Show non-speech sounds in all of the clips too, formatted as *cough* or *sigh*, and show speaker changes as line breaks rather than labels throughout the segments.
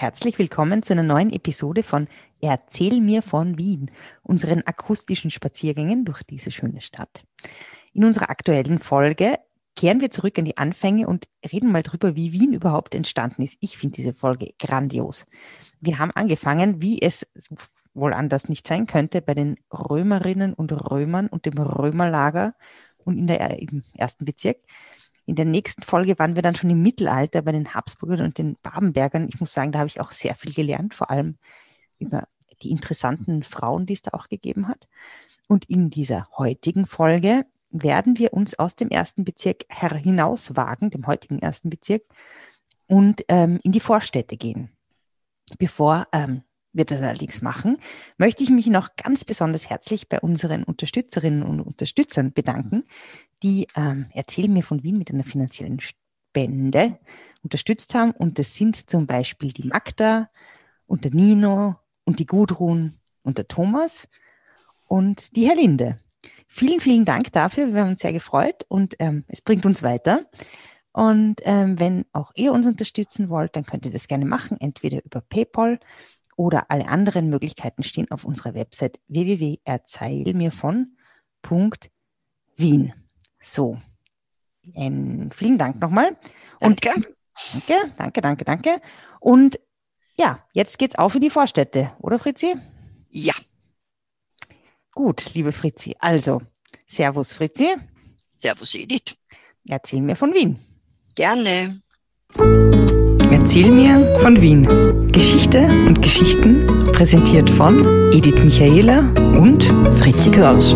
Herzlich willkommen zu einer neuen Episode von Erzähl mir von Wien, unseren akustischen Spaziergängen durch diese schöne Stadt. In unserer aktuellen Folge kehren wir zurück an die Anfänge und reden mal drüber, wie Wien überhaupt entstanden ist. Ich finde diese Folge grandios. Wir haben angefangen, wie es wohl anders nicht sein könnte, bei den Römerinnen und Römern und dem Römerlager und in der, im ersten Bezirk. In der nächsten Folge waren wir dann schon im Mittelalter bei den Habsburgern und den Babenbergern. Ich muss sagen, da habe ich auch sehr viel gelernt, vor allem über die interessanten Frauen, die es da auch gegeben hat. Und in dieser heutigen Folge werden wir uns aus dem ersten Bezirk hinauswagen, dem heutigen ersten Bezirk, und ähm, in die Vorstädte gehen. Bevor ähm, wir das allerdings machen, möchte ich mich noch ganz besonders herzlich bei unseren Unterstützerinnen und Unterstützern bedanken, die ähm, Erzähl mir von Wien mit einer finanziellen Spende unterstützt haben. Und das sind zum Beispiel die Magda und der Nino und die Gudrun und der Thomas und die Herlinde. Vielen, vielen Dank dafür. Wir haben uns sehr gefreut und ähm, es bringt uns weiter. Und ähm, wenn auch ihr uns unterstützen wollt, dann könnt ihr das gerne machen, entweder über PayPal oder alle anderen Möglichkeiten stehen auf unserer Website www.erzählmir.wien. So, ähm, vielen Dank nochmal. Und danke. danke, danke, danke, danke. Und ja, jetzt geht's auf in die Vorstädte, oder Fritzi?
Ja.
Gut, liebe Fritzi. Also, Servus Fritzi.
Servus Edith.
Erzähl mir von Wien.
Gerne.
Erzähl mir von Wien. Geschichte und Geschichten präsentiert von Edith Michaela und Fritzi Kraus.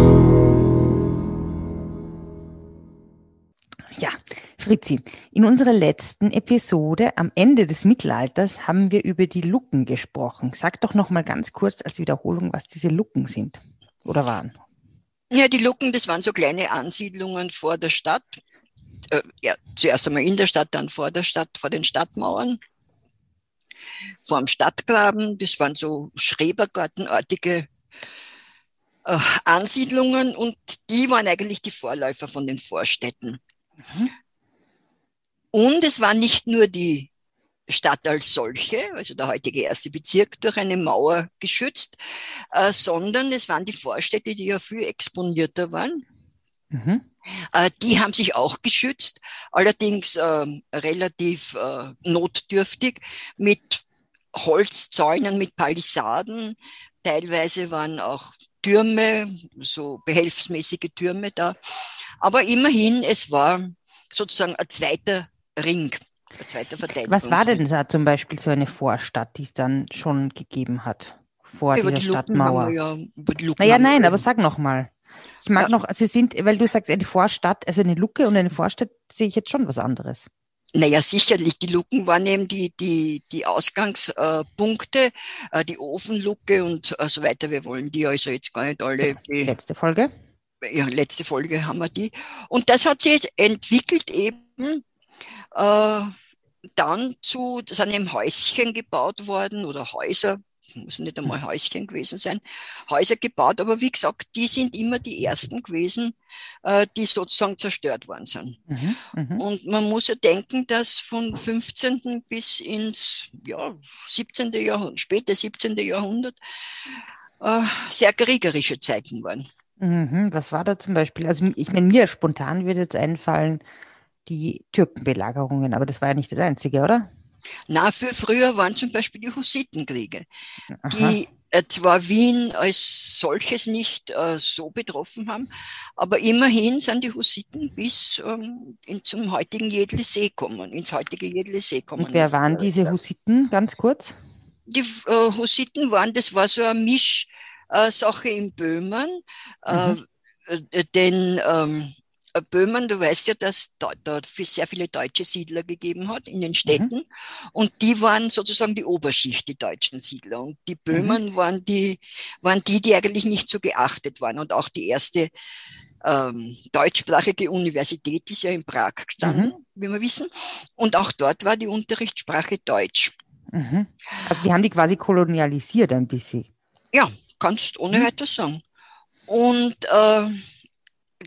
Ja, Fritzi, in unserer letzten Episode am Ende des Mittelalters haben wir über die Lucken gesprochen. Sag doch noch mal ganz kurz als Wiederholung, was diese Lucken sind oder waren.
Ja, die Lucken, das waren so kleine Ansiedlungen vor der Stadt. Äh, ja, zuerst einmal in der Stadt, dann vor der Stadt, vor den Stadtmauern. Vor dem Stadtgraben, das waren so Schrebergartenartige äh, Ansiedlungen und die waren eigentlich die Vorläufer von den Vorstädten. Mhm. Und es war nicht nur die Stadt als solche, also der heutige erste Bezirk, durch eine Mauer geschützt, äh, sondern es waren die Vorstädte, die ja viel exponierter waren. Mhm. Äh, die haben sich auch geschützt, allerdings äh, relativ notdürftig mit Holzzäunen, mit Palisaden. Teilweise waren auch Türme, so behelfsmäßige Türme da. Aber immerhin, es war sozusagen ein zweiter Ring, ein zweiter
Was war denn da zum Beispiel so eine Vorstadt, die es dann schon gegeben hat, vor über dieser die Stadtmauer? Ja, über die naja, nein, aber sag noch mal. Ich mag ja. noch, Sie sind, weil du sagst, eine Vorstadt, also eine Luke und eine Vorstadt sehe ich jetzt schon was anderes.
Naja, sicherlich. Die Luken waren eben die, die, die Ausgangspunkte, äh, die Ofenluke und äh, so weiter. Wir wollen die also jetzt gar nicht alle.
Letzte Folge?
Ja, letzte Folge haben wir die. Und das hat sich entwickelt eben äh, dann zu, da sind eben Häuschen gebaut worden oder Häuser, muss nicht einmal Häuschen gewesen sein, Häuser gebaut, aber wie gesagt, die sind immer die ersten gewesen, äh, die sozusagen zerstört worden sind. Mhm, mh. Und man muss ja denken, dass von 15. bis ins ja, 17. Jahrhundert, späte 17. Jahrhundert äh, sehr kriegerische Zeiten waren.
Mhm, was war da zum Beispiel? Also ich meine, mir spontan würde jetzt einfallen, die Türkenbelagerungen, aber das war ja nicht das Einzige, oder?
Na, für früher waren zum Beispiel die Hussitenkriege, Aha. die äh, zwar Wien als solches nicht äh, so betroffen haben, aber immerhin sind die Hussiten bis ähm, in, zum heutigen Jedlesee kommen, ins heutige Jedlesee kommen.
Und wer waren diese Hussiten, ganz kurz?
Die äh, Hussiten waren, das war so eine Mischsache äh, in Böhmen, äh, mhm. Äh, denn ähm, äh, Böhmen, du weißt ja, dass da, dort sehr viele deutsche Siedler gegeben hat in den mhm. Städten. Mhm. Und die waren sozusagen die Oberschicht, die deutschen Siedler. Und die Böhmen mhm. waren, die, waren die, die eigentlich nicht so geachtet waren. Und auch die erste ähm, deutschsprachige Universität ist ja in Prag gestanden, mhm. wie wir wissen. Und auch dort war die Unterrichtssprache Deutsch.
Mhm. Also die haben die quasi kolonialisiert ein bisschen.
Ja, kannst ohne mhm. weiter sagen. Und äh,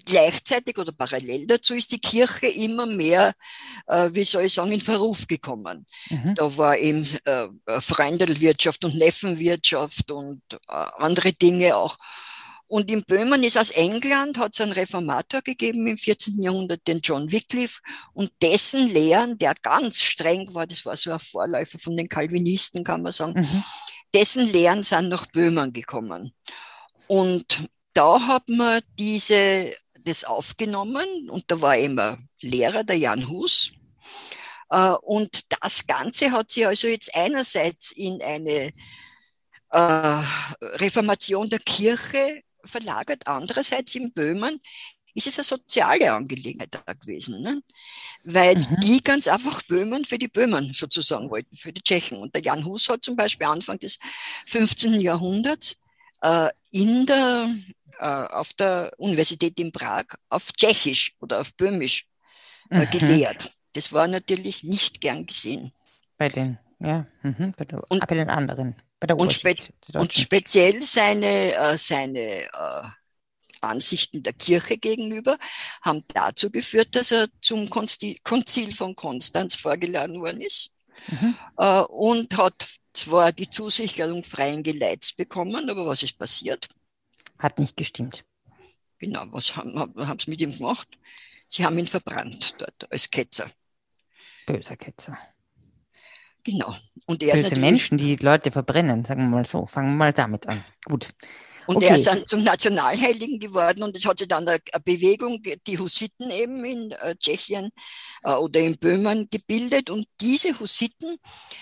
gleichzeitig oder parallel dazu ist die Kirche immer mehr, äh, wie soll ich sagen, in Verruf gekommen. Mhm. Da war eben äh, Freundelwirtschaft und Neffenwirtschaft und äh, andere Dinge auch. Und in Böhmen ist aus England, hat es einen Reformator gegeben im 14. Jahrhundert, den John Wycliffe, und dessen Lehren, der ganz streng war, das war so ein Vorläufer von den Calvinisten, kann man sagen, mhm. Dessen Lehren sind nach Böhmen gekommen. Und da hat man diese, das aufgenommen und da war immer Lehrer, der Jan Hus. Äh, und das Ganze hat sich also jetzt einerseits in eine äh, Reformation der Kirche verlagert. Andererseits in Böhmen ist es eine soziale Angelegenheit da gewesen, ne? weil mhm. die ganz einfach Böhmen für die Böhmen sozusagen wollten, für die Tschechen. Und der Jan Hus hat zum Beispiel Anfang des 15. Jahrhunderts äh, in der, äh, auf der Universität in Prag auf Tschechisch oder auf Böhmisch äh, mhm. gelehrt. Das war natürlich nicht gern gesehen.
Bei den, ja, mhm, bei, der,
und,
bei den anderen
und, spe und, speziell seine, äh, seine äh, Ansichten der Kirche gegenüber haben dazu geführt, dass er zum Konzil von Konstanz vorgeladen worden ist mhm. äh, und hat zwar die Zusicherung freien Geleits bekommen, aber was ist passiert?
Hat nicht gestimmt.
Genau, was haben, haben sie mit ihm gemacht? Sie haben ihn verbrannt dort als Ketzer.
Böser Ketzer.
Genau.
Und er Böse Menschen, die Leute verbrennen, sagen wir mal so. Fangen wir mal damit an. Gut.
Und okay. er ist dann zum Nationalheiligen geworden und es hat sich dann eine, Bewegung, die Hussiten eben in äh, Tschechien äh, oder in Böhmen gebildet und diese Hussiten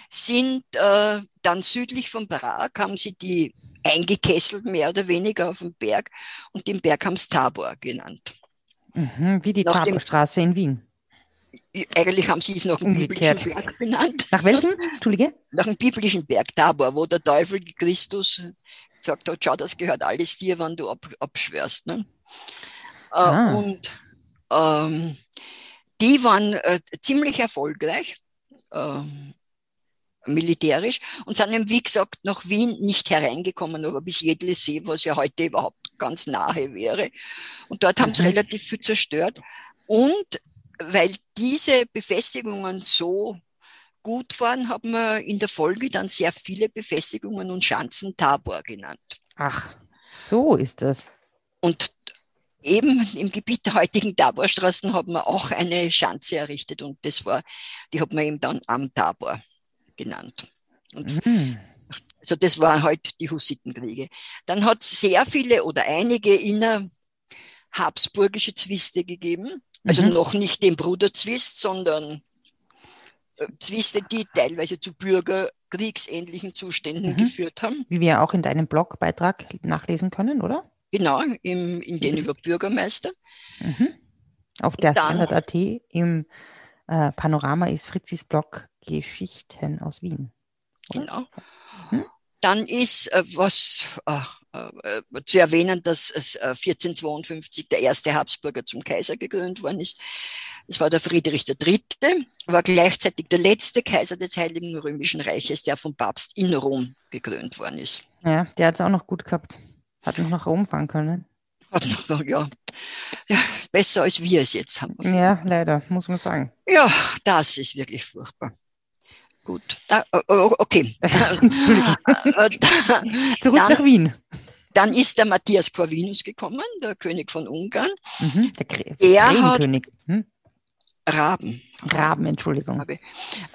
sind äh, dann südlich von Prag, haben sie die eingekesselt, mehr oder weniger auf dem Berg und den Berg haben sie Tabor genannt.
Mhm, wie die Taborstraße in Wien
eigentlich haben sie es nach dem biblischen Berg benannt.
Nach welchem? Entschuldige?
Nach dem biblischen Berg Tabor, wo der Teufel Christus gesagt hat, schau, das gehört alles dir, wenn du ab, abschwörst. Ne? Äh, ah. Und ähm, die waren äh, ziemlich erfolgreich, äh, militärisch, und sind eben, wie gesagt, nach Wien nicht hereingekommen, aber bis Jedlesee, was ja heute überhaupt ganz nahe wäre. Und dort haben sie mhm. relativ viel zerstört. Und weil diese Befestigungen so gut waren, haben wir in der Folge dann sehr viele Befestigungen und Schanzen Tabor genannt.
Ach, so ist das.
Und eben im Gebiet der heutigen Taborstraßen haben wir auch eine Schanze errichtet und das war, die hat man eben dann am Tabor genannt. Und mhm. Also das waren halt die Hussitenkriege. Dann hat es sehr viele oder einige inner habsburgische Zwiste gegeben. Also mhm. noch nicht den Bruderzwist, sondern Zwiste, die teilweise zu bürgerkriegsähnlichen Zuständen mhm. geführt haben.
Wie wir auch in deinem Blogbeitrag nachlesen können, oder?
Genau, im, in den mhm. über Bürgermeister.
Mhm. Auf der Standard.at im äh, Panorama ist Fritzis Blog Geschichten aus Wien.
Genau. Hm? Dann ist, äh, was äh, äh, zu erwähnen, dass es 1452 äh, der erste Habsburger zum Kaiser gekrönt worden ist. Das war der Friedrich III., war gleichzeitig der letzte Kaiser des Heiligen Römischen Reiches, der vom Papst in Rom gekrönt worden ist.
Ja, der hat es auch noch gut gehabt. Hat noch nach Rom fahren können.
Hat noch, ja. ja, besser als wir es jetzt haben.
Ja, leider, muss man sagen.
Ja, das ist wirklich furchtbar. Gut, da, okay. *laughs*
Zurück dann, nach Wien.
Dann ist der Matthias Corvinus gekommen, der König von Ungarn.
Mhm, der, Gr der hat, hm?
Raben.
Raben, Entschuldigung.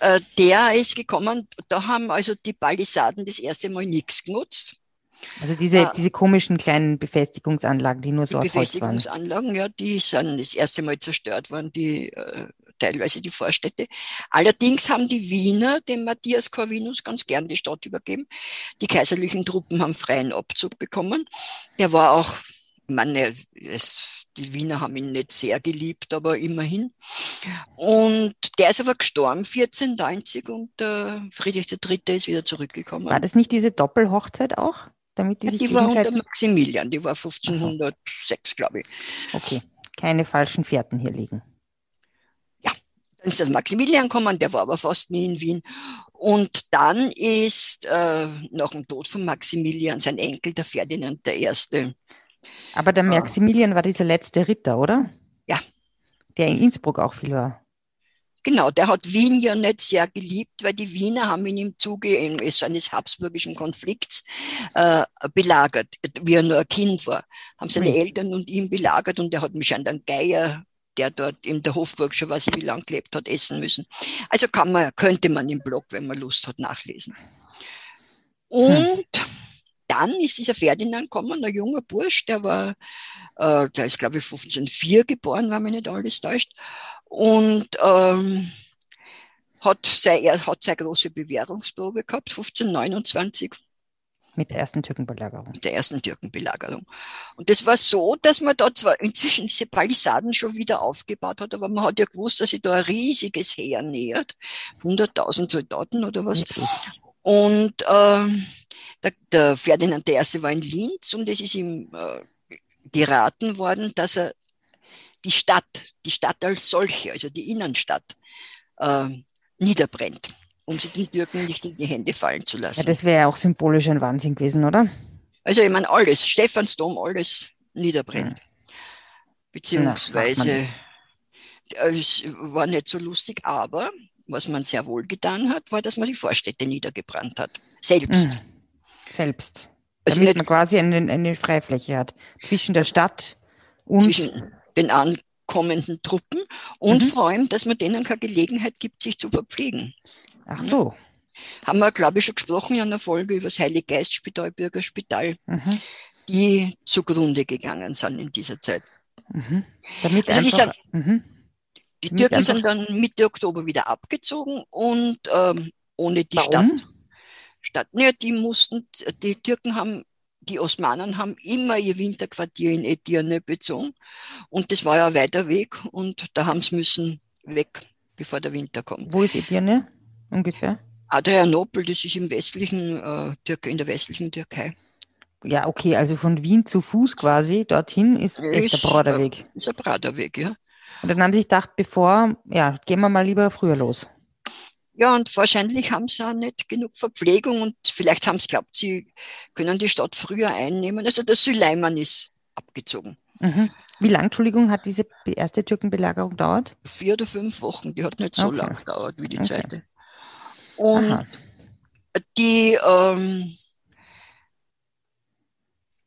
Äh, der ist gekommen, da haben also die Palisaden das erste Mal nichts genutzt.
Also diese, äh, diese komischen kleinen Befestigungsanlagen, die nur so aus Holz waren.
Befestigungsanlagen, ja, die sind das erste Mal zerstört worden, die äh, teilweise die Vorstädte. Allerdings haben die Wiener dem Matthias Corvinus ganz gern die Stadt übergeben. Die kaiserlichen Truppen haben freien Abzug bekommen. Der war auch, meine, es, die Wiener haben ihn nicht sehr geliebt, aber immerhin. Und der ist aber gestorben 1490 und der Friedrich III. ist wieder zurückgekommen.
War das nicht diese Doppelhochzeit auch? Damit
die, ja, die war unter Maximilian, die war 1506, glaube ich.
Okay, keine falschen Fährten hier liegen.
Dann ist das Maximilian gekommen, der war aber fast nie in Wien. Und dann ist äh, nach dem Tod von Maximilian sein Enkel, der Ferdinand I.,
Aber der Maximilian war dieser letzte Ritter, oder?
Ja.
Der in Innsbruck auch viel war.
Genau, der hat Wien ja nicht sehr geliebt, weil die Wiener haben ihn im Zuge eines habsburgischen Konflikts äh, belagert, wie er nur ein Kind war. Haben seine mhm. Eltern und ihn belagert und er hat mich an den Geier, der dort in der Hofburg schon weiß ich wie lange gelebt hat, essen müssen. Also kann man, könnte man im Blog, wenn man Lust hat, nachlesen. Und hm. Dann ist dieser Ferdinand gekommen, ein junger Bursch, der war, äh, der ist glaube ich 1504 geboren, wenn mich nicht alles täuscht und ähm, hat, seine, hat seine große Bewährungsprobe gehabt, 1529.
Mit der ersten Türkenbelagerung.
Mit der ersten Türkenbelagerung. Und das war so, dass man da zwar inzwischen diese Palisaden schon wieder aufgebaut hat, aber man hat ja gewusst, dass sich da ein riesiges Heer nähert. 100.000 Soldaten oder was. Und ähm, der, der Ferdinand I. war in Linz und es ist ihm äh, geraten worden, dass er die Stadt, die Stadt als solche, also die Innenstadt, äh, niederbrennt, um sie den Türken nicht in die Hände fallen zu lassen.
Ja, das wäre ja auch symbolisch ein Wahnsinn gewesen, oder?
Also ich meine, alles, Stephansdom, alles niederbrennt. Beziehungsweise, es war nicht so lustig, aber was man sehr wohl getan hat, war, dass man die Vorstädte niedergebrannt hat. Selbst. Hm.
Selbst. Also Damit man quasi eine, eine Freifläche hat. Zwischen der Stadt und.
Zwischen den ankommenden Truppen und mhm. vor allem, dass man denen keine Gelegenheit gibt, sich zu verpflegen.
Ach so.
Haben wir, glaube ich, schon gesprochen in einer Folge über das Heiliggeistspital, Bürgerspital, mhm. die zugrunde gegangen sind in dieser Zeit.
Mhm. Damit also einfach,
die, sind, mhm. die Türken sind dann Mitte Oktober wieder abgezogen und ähm, ohne die Warum? Stadt. Stadt, ne, die mussten, die Türken haben die Osmanen haben immer ihr Winterquartier in Edirne bezogen und das war ja ein weiter Weg und da haben sie müssen weg, bevor der Winter kommt.
Wo ist Edirne ungefähr?
Adrianopel, das ist im westlichen äh, Türkei, in der westlichen Türkei.
Ja, okay, also von Wien zu Fuß quasi dorthin ist ja, echt der Braderweg.
Ist ein Braderweg, ja.
Und dann haben sie sich gedacht, bevor, ja, gehen wir mal lieber früher los.
Ja, und wahrscheinlich haben sie auch nicht genug Verpflegung und vielleicht haben sie glaubt, sie können die Stadt früher einnehmen. Also der Süleyman ist abgezogen.
Mhm. Wie lang, Entschuldigung, hat diese erste Türkenbelagerung gedauert?
Vier oder fünf Wochen. Die hat nicht so okay. lang gedauert wie die okay. zweite. Und Aha. die, ähm,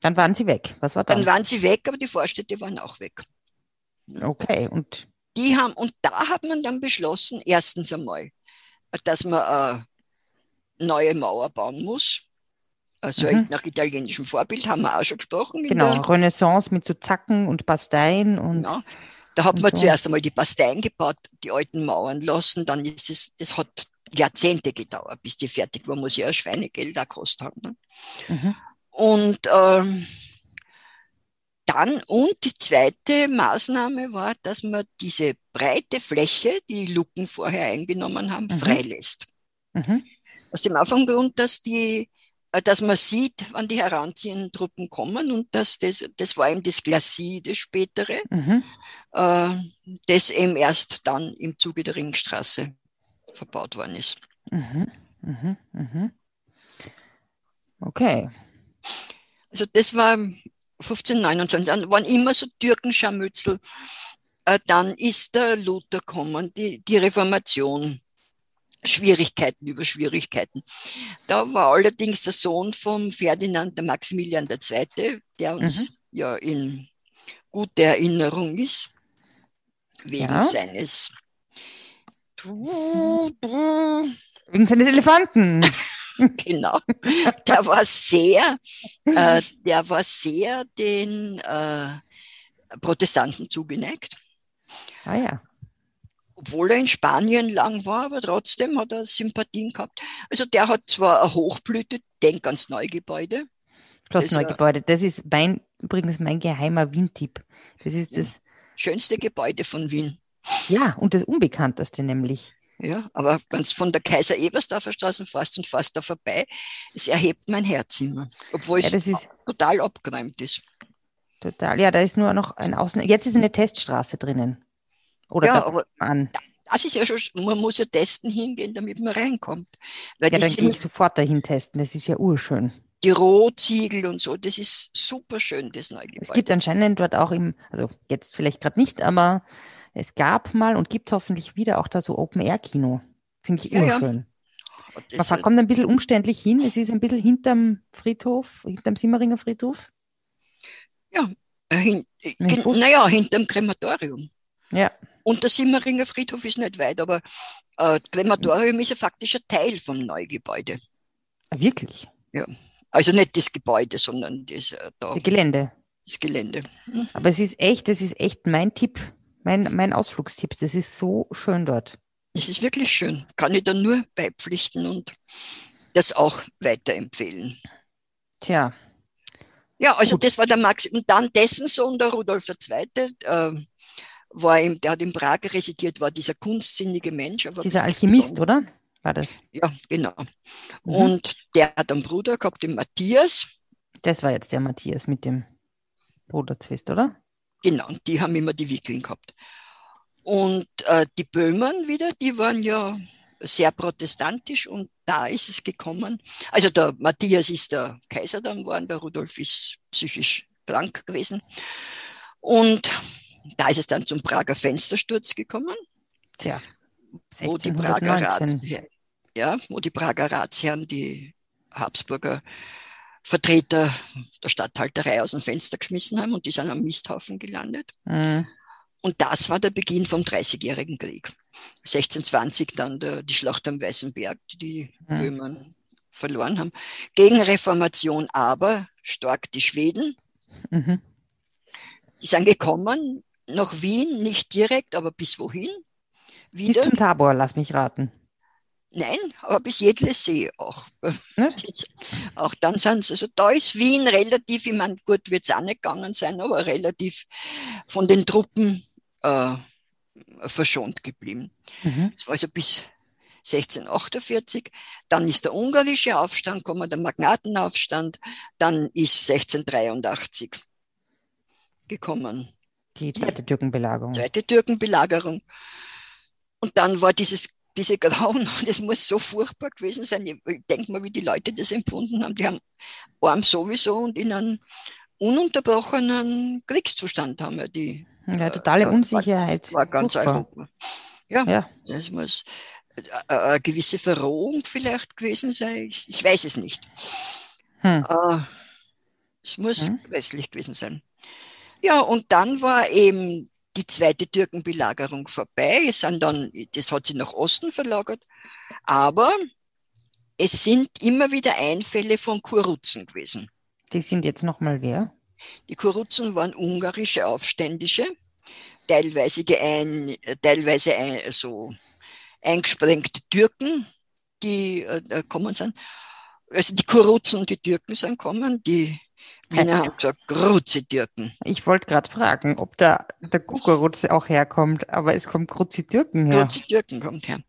dann waren sie weg. Was war dann?
Dann waren sie weg, aber die Vorstädte waren auch weg.
Okay, und
die haben, und da hat man dann beschlossen, erstens einmal, dass man eine neue Mauer bauen muss. Also mhm. nach italienischem Vorbild haben wir auch schon gesprochen.
Genau, Renaissance mit so Zacken und Basteien und.
Ja, da hat man so. zuerst einmal die Basteien gebaut, die alten Mauern lassen, dann ist es, das hat Jahrzehnte gedauert, bis die fertig war, muss ja ein Schweinegeld auch gekostet haben. Ne? Mhm. Und ähm, dann, und die zweite Maßnahme war, dass man diese breite Fläche, die Luken vorher eingenommen haben, mhm. freilässt. Mhm. Aus dem einfachen Grund, dass die äh, dass man sieht, wann die heranziehenden Truppen kommen und dass das, das war eben das Glacis, das spätere, mhm. äh, das eben erst dann im Zuge der Ringstraße verbaut worden ist. Mhm. Mhm.
mhm. Okay.
Also das war 1529, dann waren immer so Türkenscharmützel. Äh, dann ist der Luther gekommen, die, die Reformation. Schwierigkeiten über Schwierigkeiten. Da war allerdings der Sohn von Ferdinand, der Maximilian II., der uns mhm. ja in guter Erinnerung ist, wegen ja. seines
Wegen seines Elefanten. *laughs* *laughs*
genau. Der war sehr, äh, der war sehr den äh, Protestanten zugeneigt.
Ah ja.
Obwohl er in Spanien lang war, aber trotzdem hat er Sympathien gehabt. Also der hat zwar eine Hochblüte, denk ans Neugebäude.
Schloss Neugebäude, das ist mein, übrigens mein geheimer Wien-Tipp. Das ist das
schönste Gebäude von Wien.
Ja, und das unbekannteste nämlich.
Ja, aber wenn es von der Kaiser-Ebersdorfer Straße fast und fast da vorbei, es erhebt mein Herz immer, obwohl ja, es total abgeräumt ist.
Total, ja, da ist nur noch ein Außen. Jetzt ist eine Teststraße drinnen. Oder
ja, aber an. das ist ja schon, man muss ja testen hingehen, damit man reinkommt.
Weil ja, dann gehe ich sofort dahin testen, das ist ja urschön.
die Rohziegel und so. Das ist super schön, das neue Gebäude.
Es gibt anscheinend dort auch im, also jetzt vielleicht gerade nicht, aber es gab mal und gibt hoffentlich wieder auch da so Open-Air-Kino. Finde ich
Ja, ja.
urschön.
Das,
Man kommt ein bisschen umständlich hin. Es ist ein bisschen hinterm Friedhof, hinterm Simmeringer Friedhof.
äh, hin, äh, naja, hinterm Krematorium.
Ja,
Und der Simmeringer Friedhof ist nicht weit, aber äh, Krematorium ist ja faktisch ein Teil vom Neugebäude.
wirklich.
Also nicht das Gebäude, sondern das, äh, da,
Das Gelände.
das Gelände. Hm.
Aber es ist echt, das ist echt mein Tipp, mein, mein Ausflugstipp. Das ist so schön dort.
Es ist wirklich schön. Kann ich da nur beipflichten und das auch weiterempfehlen.
Tja,
Ja, also
Gut.
das war der Max. Und dann dessen Sohn, der Rudolf II., äh, war im, der hat in Prag residiert, war dieser kunstsinnige Mensch. Aber
dieser Alchemist,
besonnen.
oder? War das?
Ja, genau.
Mhm.
Und der hat einen Bruder gehabt, den Matthias.
Das war jetzt der Matthias mit dem Bruderzwist, oder?
Genau, und die haben immer die Wickeln gehabt. Und äh, die Böhmen wieder, die waren ja sehr protestantisch und da ist es gekommen. Also der Matthias ist der Kaiser dann geworden, der Rudolf ist psychisch krank gewesen. Und da ist es dann zum Prager Fenstersturz gekommen,
Tja,
wo die Prager
1619.
Rats, ja, wo die Prager Ratsherren die Habsburger Vertreter der Statthalterei aus dem Fenster geschmissen haben und die sind am Misthaufen gelandet.
Mhm.
Und das war der Beginn vom Dreißigjährigen Krieg. 1620 dann der, die Schlacht am Weißen Berg, die die
Mhm.
Böhmen verloren haben. Gegenreformation aber stark die Schweden.
Mhm.
Die sind gekommen nach Wien, nicht direkt, aber bis wohin?
Bis
Wieder?
zum Tabor, lass mich raten.
Nein, aber bis Jedlesee auch.
Nicht? *laughs*
Auch dann sind sie, also da ist Wien relativ, ich meine, gut wird es auch nicht gegangen sein, aber relativ von den Truppen äh, verschont geblieben.
Mhm.
Das war also bis 1648. Dann ist der ungarische Aufstand gekommen, der Magnatenaufstand. Dann ist 1683 gekommen,
Die zweite Türkenbelagerung.
zweite Türkenbelagerung. Und dann war dieses, diese Grauen, *laughs* das muss so furchtbar gewesen sein. Ich denke mal, wie die Leute das empfunden haben. Die haben arm sowieso und in einem ununterbrochenen Kriegszustand haben wir die.
Ja,
äh,
totale
war-
Unsicherheit.
War ganz
Furchtbar.
Europa. Ja,
Ja.
das muss äh, eine gewisse Verrohung vielleicht gewesen sein. Ich, ich weiß es nicht.
Hm.
Äh, es muss
Hm.
westlich gewesen sein. Ja, und dann war eben die zweite Türkenbelagerung vorbei. Es sind dann, das hat sich nach Osten verlagert. Aber es sind immer wieder Einfälle von Kuruzen gewesen.
Die sind jetzt nochmal wer?
Die Kuruzen waren ungarische Aufständische, teilweise, geein, teilweise ein, so eingesprengte Türken, die äh, äh, kommen sind. Also die Kuruzen und die Türken sind kommen, die Wiener haben gesagt, Gruzi Türken.
Ich wollte gerade fragen, ob da der Kukuruz auch herkommt, aber es kommt Kruzi Türken her.
Gruzi Türken kommt her.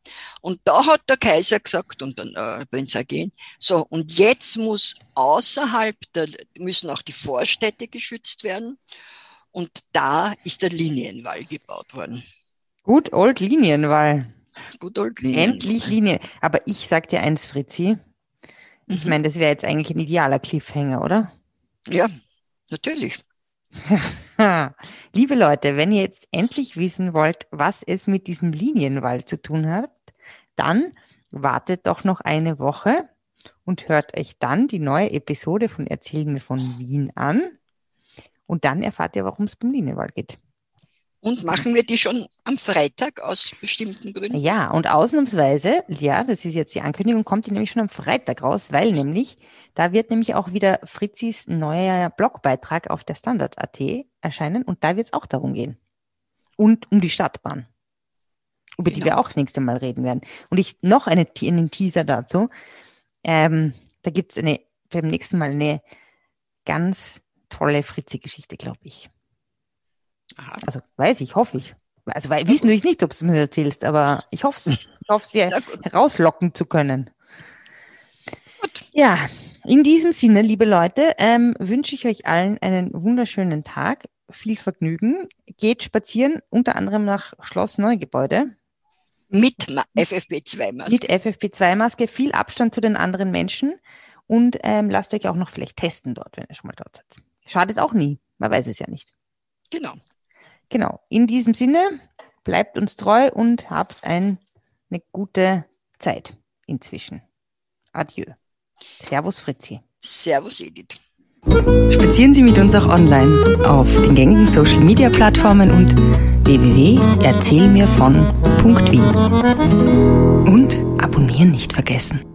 Und da hat der Kaiser gesagt und dann äh, Prinz Eugen, so und jetzt muss außerhalb der, müssen auch die Vorstädte geschützt werden. Und da ist der Linienwall gebaut worden.
Gut, Old Linienwall.
Gut old Linienwall.
Endlich Linien. Aber ich sag dir eins, Fritzi. Ich
Mhm.
meine, das wäre jetzt eigentlich ein idealer Cliffhanger, oder?
Ja, natürlich. *laughs*
Liebe Leute, wenn ihr jetzt endlich wissen wollt, was es mit diesem Linienwall zu tun hat, dann wartet doch noch eine Woche und hört euch dann die neue Episode von Erzähl mir von Wien an. Und dann erfahrt ihr, warum es beim Linienwall geht.
Und machen wir die schon am Freitag aus bestimmten Gründen?
Ja, und ausnahmsweise, ja, das ist jetzt die Ankündigung, kommt die nämlich schon am Freitag raus, weil nämlich, da wird nämlich auch wieder Fritzis neuer Blogbeitrag auf der Standard.at erscheinen und da wird es auch darum gehen. Und um die Stadtbahn, über die
Genau.
wir auch das nächste Mal reden werden. Und ich noch eine, einen Teaser dazu. Ähm, da gibt es beim nächsten Mal eine ganz tolle Fritzi-Geschichte, glaube ich.
Aha.
Also weiß ich, hoffe ich. Also weil, wissen ich nicht, ob du es mir erzählst, aber ich hoffe es. *laughs* Ich hoffe es
Ja,
herauslocken zu können.
Gut.
Ja, in diesem Sinne, liebe Leute, ähm, wünsche ich euch allen einen wunderschönen Tag, viel Vergnügen. Geht spazieren, unter anderem nach Schloss Neugebäude
Mit Ma- FFP2-Maske.
mit FFP2-Maske, viel Abstand zu den anderen Menschen und ähm, lasst euch auch noch vielleicht testen dort, wenn ihr schon mal dort seid. Schadet auch nie, man weiß es ja nicht.
Genau.
Genau, in diesem Sinne, bleibt uns treu und habt ein, eine gute Zeit inzwischen. Adieu. Servus Fritzi.
Servus Edith.
Spazieren Sie mit uns auch online auf den gängigen Social Media Plattformen und www.erzählmirvon.wien. Und abonnieren nicht vergessen.